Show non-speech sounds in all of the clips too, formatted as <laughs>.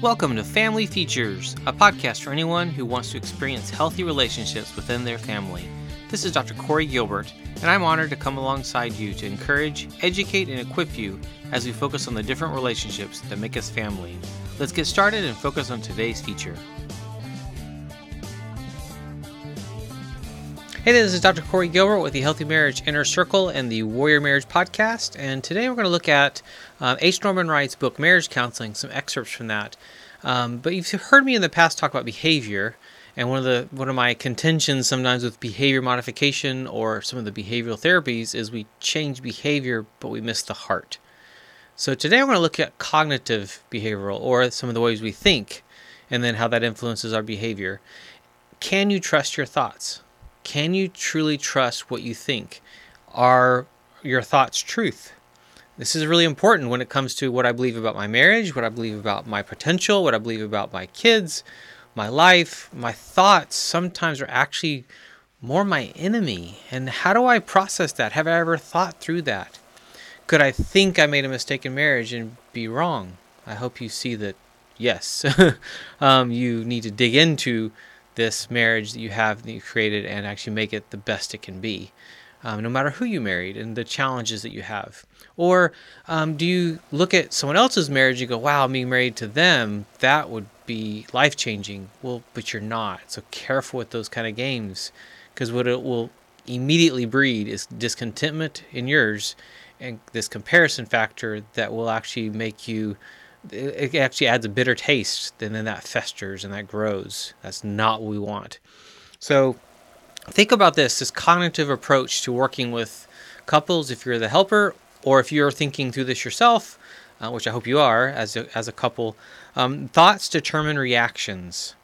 Welcome to Family Features, a podcast for anyone who wants to experience healthy relationships within their family. This is Dr. Corey Gilbert, and I'm honored to come alongside you to encourage, educate, and equip you as we focus on the different relationships that make us family. Let's get started and focus on today's feature. Hey this is Dr. Corey Gilbert with the Healthy Marriage Inner Circle and the Warrior Marriage Podcast. And today we're going to look at uh, H. Norman Wright's book, Marriage Counseling, some excerpts from that. Um, but you've heard me in the past talk about behavior. And one of the one of my contentions sometimes with behavior modification or some of the behavioral therapies is we change behavior, but we miss the heart. So today we're going to look at cognitive behavioral or some of the ways we think and then how that influences our behavior. Can you trust your thoughts? Can you truly trust what you think? Are your thoughts truth? This is really important when it comes to what I believe about my marriage, what I believe about my potential, what I believe about my kids, my life. My thoughts sometimes are actually more my enemy. And how do I process that? Have I ever thought through that? Could I think I made a mistake in marriage and be wrong? I hope you see that, yes, <laughs> um, you need to dig into this marriage that you have that you created and actually make it the best it can be, um, no matter who you married and the challenges that you have. Or um, do you look at someone else's marriage and go, wow, being married to them, that would be life changing? Well, but you're not. So careful with those kind of games because what it will immediately breed is discontentment in yours and this comparison factor that will actually make you it actually adds a bitter taste and then that festers and that grows. That's not what we want. So think about this this cognitive approach to working with couples if you're the helper or if you're thinking through this yourself uh, which i hope you are as a, as a couple um, thoughts determine reactions.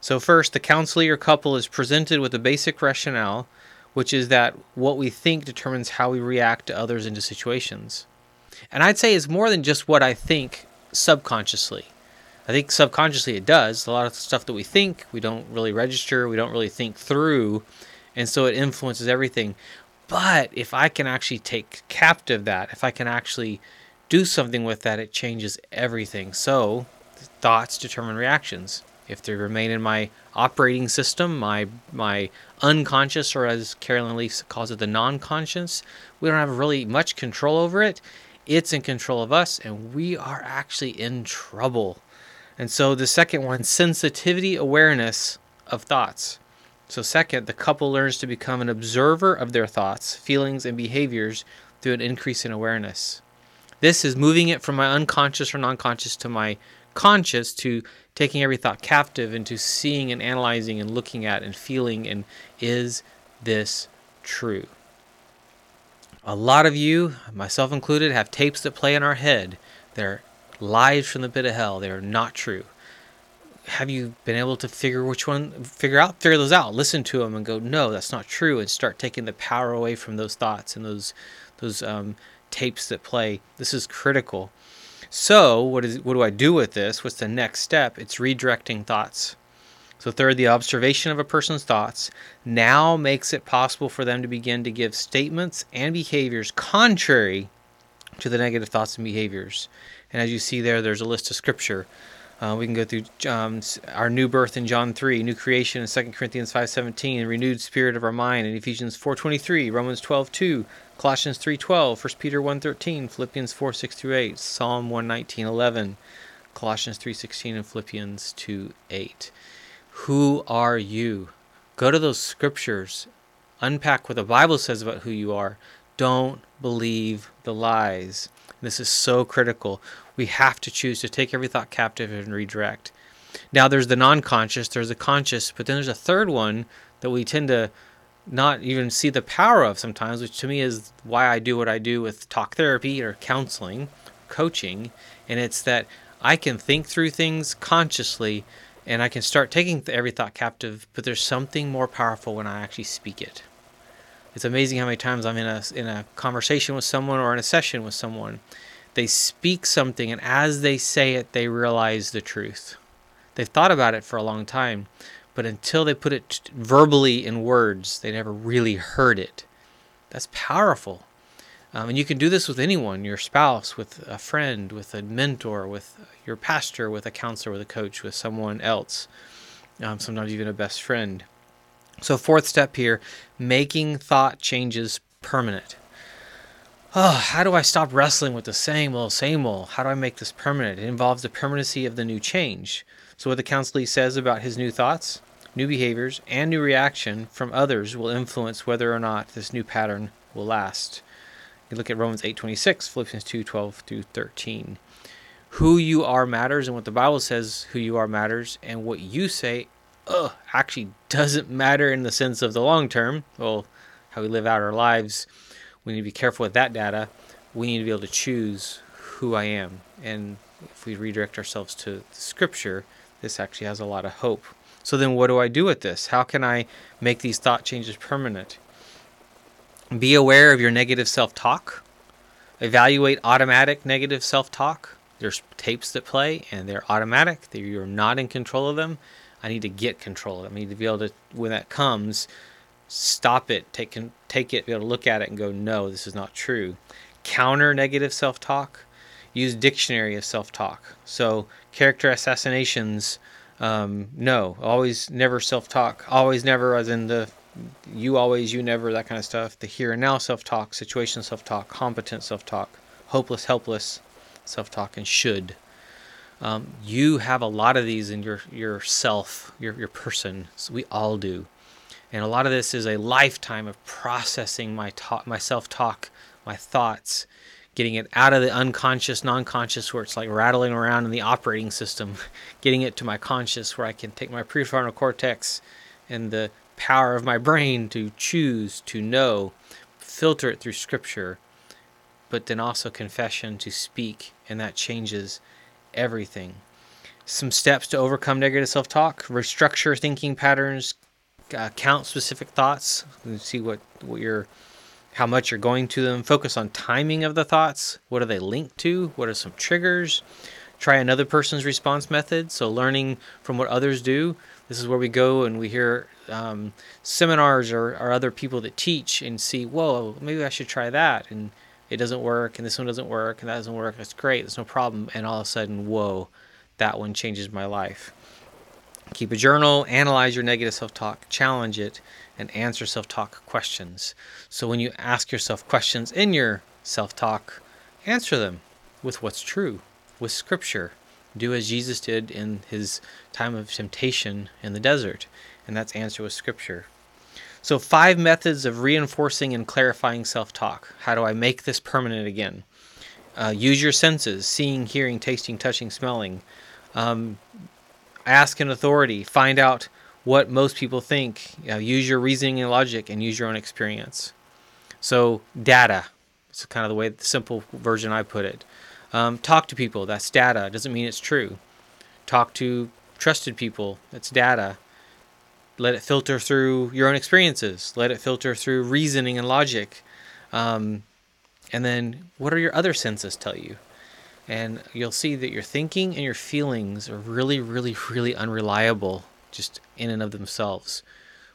So first the counselor or couple is presented with a basic rationale which is that what we think determines how we react to others into situations. And I'd say it's more than just what I think subconsciously. I think subconsciously it does. A lot of stuff that we think, we don't really register, we don't really think through, and so it influences everything. But if I can actually take captive that, if I can actually do something with that, it changes everything. So thoughts determine reactions. If they remain in my operating system, my my unconscious, or as Carolyn Leaf calls it, the non-conscious, we don't have really much control over it it's in control of us, and we are actually in trouble. And so the second one, sensitivity awareness of thoughts. So, second, the couple learns to become an observer of their thoughts, feelings, and behaviors through an increase in awareness. This is moving it from my unconscious or non conscious to my conscious to taking every thought captive into seeing and analyzing and looking at and feeling and is this true? A lot of you, myself included, have tapes that play in our head. They're lies from the pit of hell. They are not true. Have you been able to figure which one, figure out, figure those out, listen to them, and go, no, that's not true, and start taking the power away from those thoughts and those, those um, tapes that play. This is critical. So, what is, what do I do with this? What's the next step? It's redirecting thoughts. So, third, the observation of a person's thoughts now makes it possible for them to begin to give statements and behaviors contrary to the negative thoughts and behaviors. And as you see there, there's a list of scripture. Uh, we can go through um, our new birth in John 3, new creation in 2 Corinthians 5.17, renewed spirit of our mind in Ephesians 4.23, Romans 12.2, Colossians 3.12, 1 Peter 1.13, Philippians 4.6 through 8, Psalm 119.11, Colossians 3.16, and Philippians 2.8. Who are you? Go to those scriptures, unpack what the Bible says about who you are. Don't believe the lies. This is so critical. We have to choose to take every thought captive and redirect. Now, there's the non conscious, there's the conscious, but then there's a third one that we tend to not even see the power of sometimes, which to me is why I do what I do with talk therapy or counseling, coaching. And it's that I can think through things consciously and I can start taking every thought captive, but there's something more powerful when I actually speak it. It's amazing how many times I'm in a in a conversation with someone or in a session with someone, they speak something and as they say it, they realize the truth. They've thought about it for a long time, but until they put it verbally in words, they never really heard it. That's powerful. Um, and you can do this with anyone your spouse, with a friend, with a mentor, with your pastor, with a counselor, with a coach, with someone else, um, sometimes even a best friend. So, fourth step here making thought changes permanent. Oh, how do I stop wrestling with the same old, same old? How do I make this permanent? It involves the permanency of the new change. So, what the counselee says about his new thoughts, new behaviors, and new reaction from others will influence whether or not this new pattern will last. You look at Romans 8:26, Philippians 2:12 through 13. Who you are matters, and what the Bible says who you are matters, and what you say, ugh, actually doesn't matter in the sense of the long term. Well, how we live out our lives, we need to be careful with that data. We need to be able to choose who I am, and if we redirect ourselves to Scripture, this actually has a lot of hope. So then, what do I do with this? How can I make these thought changes permanent? Be aware of your negative self talk. Evaluate automatic negative self talk. There's tapes that play and they're automatic. You're not in control of them. I need to get control of them. I need to be able to, when that comes, stop it, take take it, be able to look at it and go, no, this is not true. Counter negative self talk. Use dictionary of self talk. So character assassinations. Um, no, always never self talk. Always never, as in the you always, you never, that kind of stuff. The here and now self talk, situation self talk, competent self talk, hopeless, helpless self talk, and should. Um, you have a lot of these in your yourself, your your person. So we all do, and a lot of this is a lifetime of processing my talk, my self talk, my thoughts, getting it out of the unconscious, non-conscious, where it's like rattling around in the operating system, <laughs> getting it to my conscious, where I can take my prefrontal cortex and the power of my brain to choose, to know, filter it through scripture, but then also confession to speak, and that changes everything. Some steps to overcome negative self talk restructure thinking patterns, uh, count specific thoughts, and see what, what you're. How much you're going to them. Focus on timing of the thoughts. What are they linked to? What are some triggers? Try another person's response method. So, learning from what others do. This is where we go and we hear um, seminars or, or other people that teach and see, whoa, maybe I should try that. And it doesn't work, and this one doesn't work, and that doesn't work. That's great. There's no problem. And all of a sudden, whoa, that one changes my life. Keep a journal, analyze your negative self talk, challenge it, and answer self talk questions. So when you ask yourself questions in your self talk, answer them with what's true, with scripture. Do as Jesus did in his time of temptation in the desert and that's answer with scripture. So, five methods of reinforcing and clarifying self talk. How do I make this permanent again? Uh, use your senses seeing, hearing, tasting, touching, smelling. Um, ask an authority. Find out what most people think. Uh, use your reasoning and logic and use your own experience. So, data. It's kind of the way, the simple version I put it. Um, talk to people. That's data. Doesn't mean it's true. Talk to trusted people. That's data let it filter through your own experiences let it filter through reasoning and logic um, and then what are your other senses tell you and you'll see that your thinking and your feelings are really really really unreliable just in and of themselves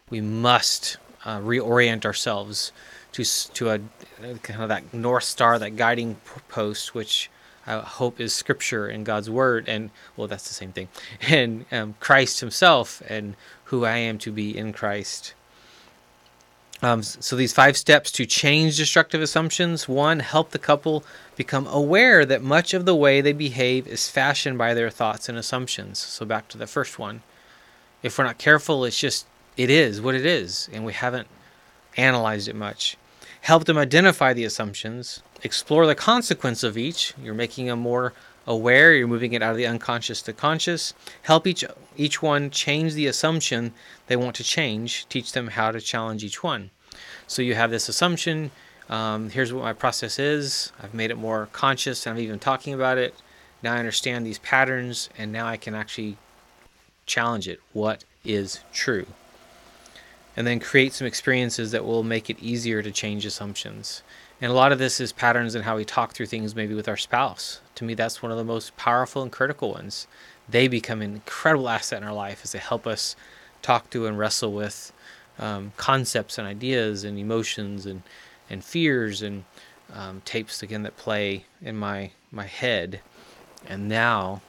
we must uh, reorient ourselves to to a kind of that north star that guiding post which I hope is scripture and God's word and well that's the same thing. <laughs> And um, Christ himself and who I am to be in Christ. Um, so these five steps to change destructive assumptions. One help the couple become aware that much of the way they behave is fashioned by their thoughts and assumptions. So back to the first one. If we're not careful it's just it is what it is and we haven't analyzed it much help them identify the assumptions explore the consequence of each you're making them more aware, you're moving it out of the unconscious to conscious. Help each each one change the assumption they want to change. Teach them how to challenge each one. So you have this assumption. Um, here's what my process is. I've made it more conscious. And I'm even talking about it. Now I understand these patterns, and now I can actually challenge it. What is true? And then create some experiences that will make it easier to change assumptions. And a lot of this is patterns in how we talk through things, maybe with our spouse. To me, that's one of the most powerful and critical ones. They become an incredible asset in our life as they help us talk to and wrestle with um, concepts and ideas and emotions and, and fears and um, tapes again that play in my my head, and now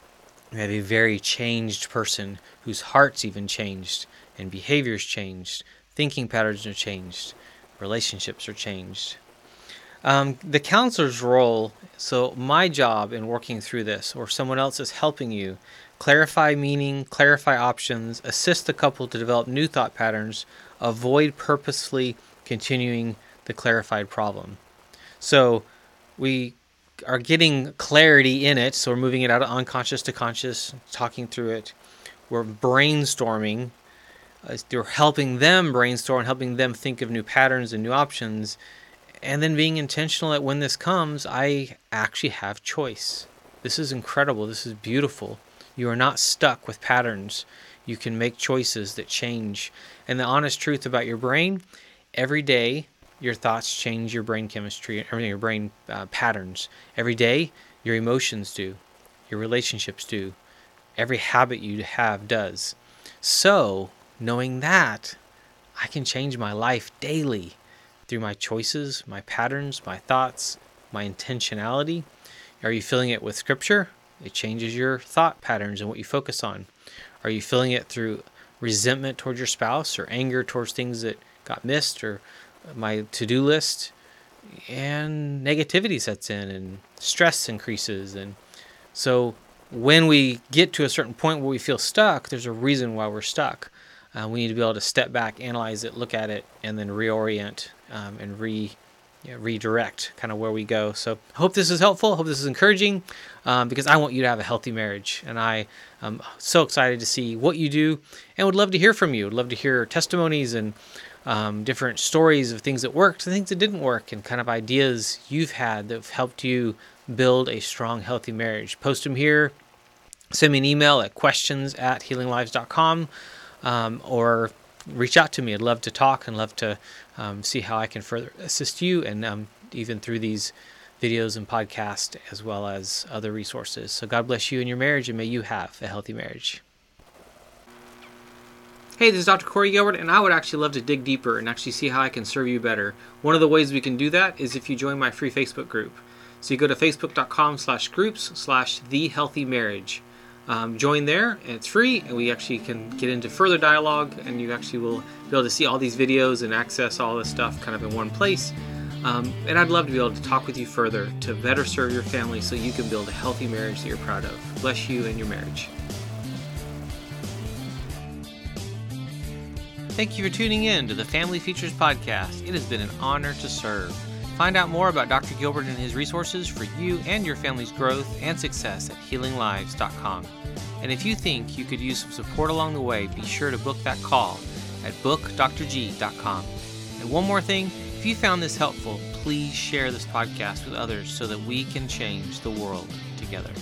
we have a very changed person whose heart's even changed and behaviors changed, thinking patterns are changed, relationships are changed. Um, the counselor's role so, my job in working through this, or someone else is helping you, clarify meaning, clarify options, assist the couple to develop new thought patterns, avoid purposely continuing the clarified problem. So, we are getting clarity in it, so we're moving it out of unconscious to conscious, talking through it. We're brainstorming. Uh, we're helping them brainstorm, and helping them think of new patterns and new options and then being intentional that when this comes, I actually have choice. This is incredible. This is beautiful. You are not stuck with patterns. You can make choices that change. And the honest truth about your brain every day, your thoughts change your brain chemistry, everything, your brain uh, patterns. Every day, your emotions do, your relationships do, every habit you have does. So, knowing that, I can change my life daily through my choices, my patterns, my thoughts, my intentionality? Are you filling it with scripture? It changes your thought patterns and what you focus on. Are you filling it through resentment towards your spouse or anger towards things that got missed or my to do list? And negativity sets in and stress increases. And so when we get to a certain point where we feel stuck, there's a reason why we're stuck. Uh, we need to be able to step back, analyze it, look at it, and then reorient um, and re you know, redirect kind of where we go. So hope this is helpful. Hope this is encouraging um, because I want you to have a healthy marriage. And I am so excited to see what you do and would love to hear from you. Would love to hear testimonies and um, different stories of things that worked and things that didn't work and kind of ideas you've had that have helped you build a strong, healthy marriage. Post them here. Send me an email at questions at healinglives.com um, or reach out to me. I'd love to talk and love to um, see how I can further assist you and um, even through these videos and podcasts as well as other resources. So God bless you and your marriage and may you have a healthy marriage. Hey, this is Dr. Corey Gilbert, and I would actually love to dig deeper and actually see how I can serve you better. One of the ways we can do that is if you join my free Facebook group. So you go to facebook.com slash groups slash the healthy marriage um, join there and it's free and we actually can get into further dialogue and you actually will be able to see all these videos and access all this stuff kind of in one place. Um, and i'd love to be able to talk with you further to better serve your family so you can build a healthy marriage that you're proud of. Bless you and your marriage. Thank you for tuning in to the family features podcast. It has been an honor to serve Find out more about Dr. Gilbert and his resources for you and your family's growth and success at healinglives.com. And if you think you could use some support along the way, be sure to book that call at bookdrg.com. And one more thing, if you found this helpful, please share this podcast with others so that we can change the world together.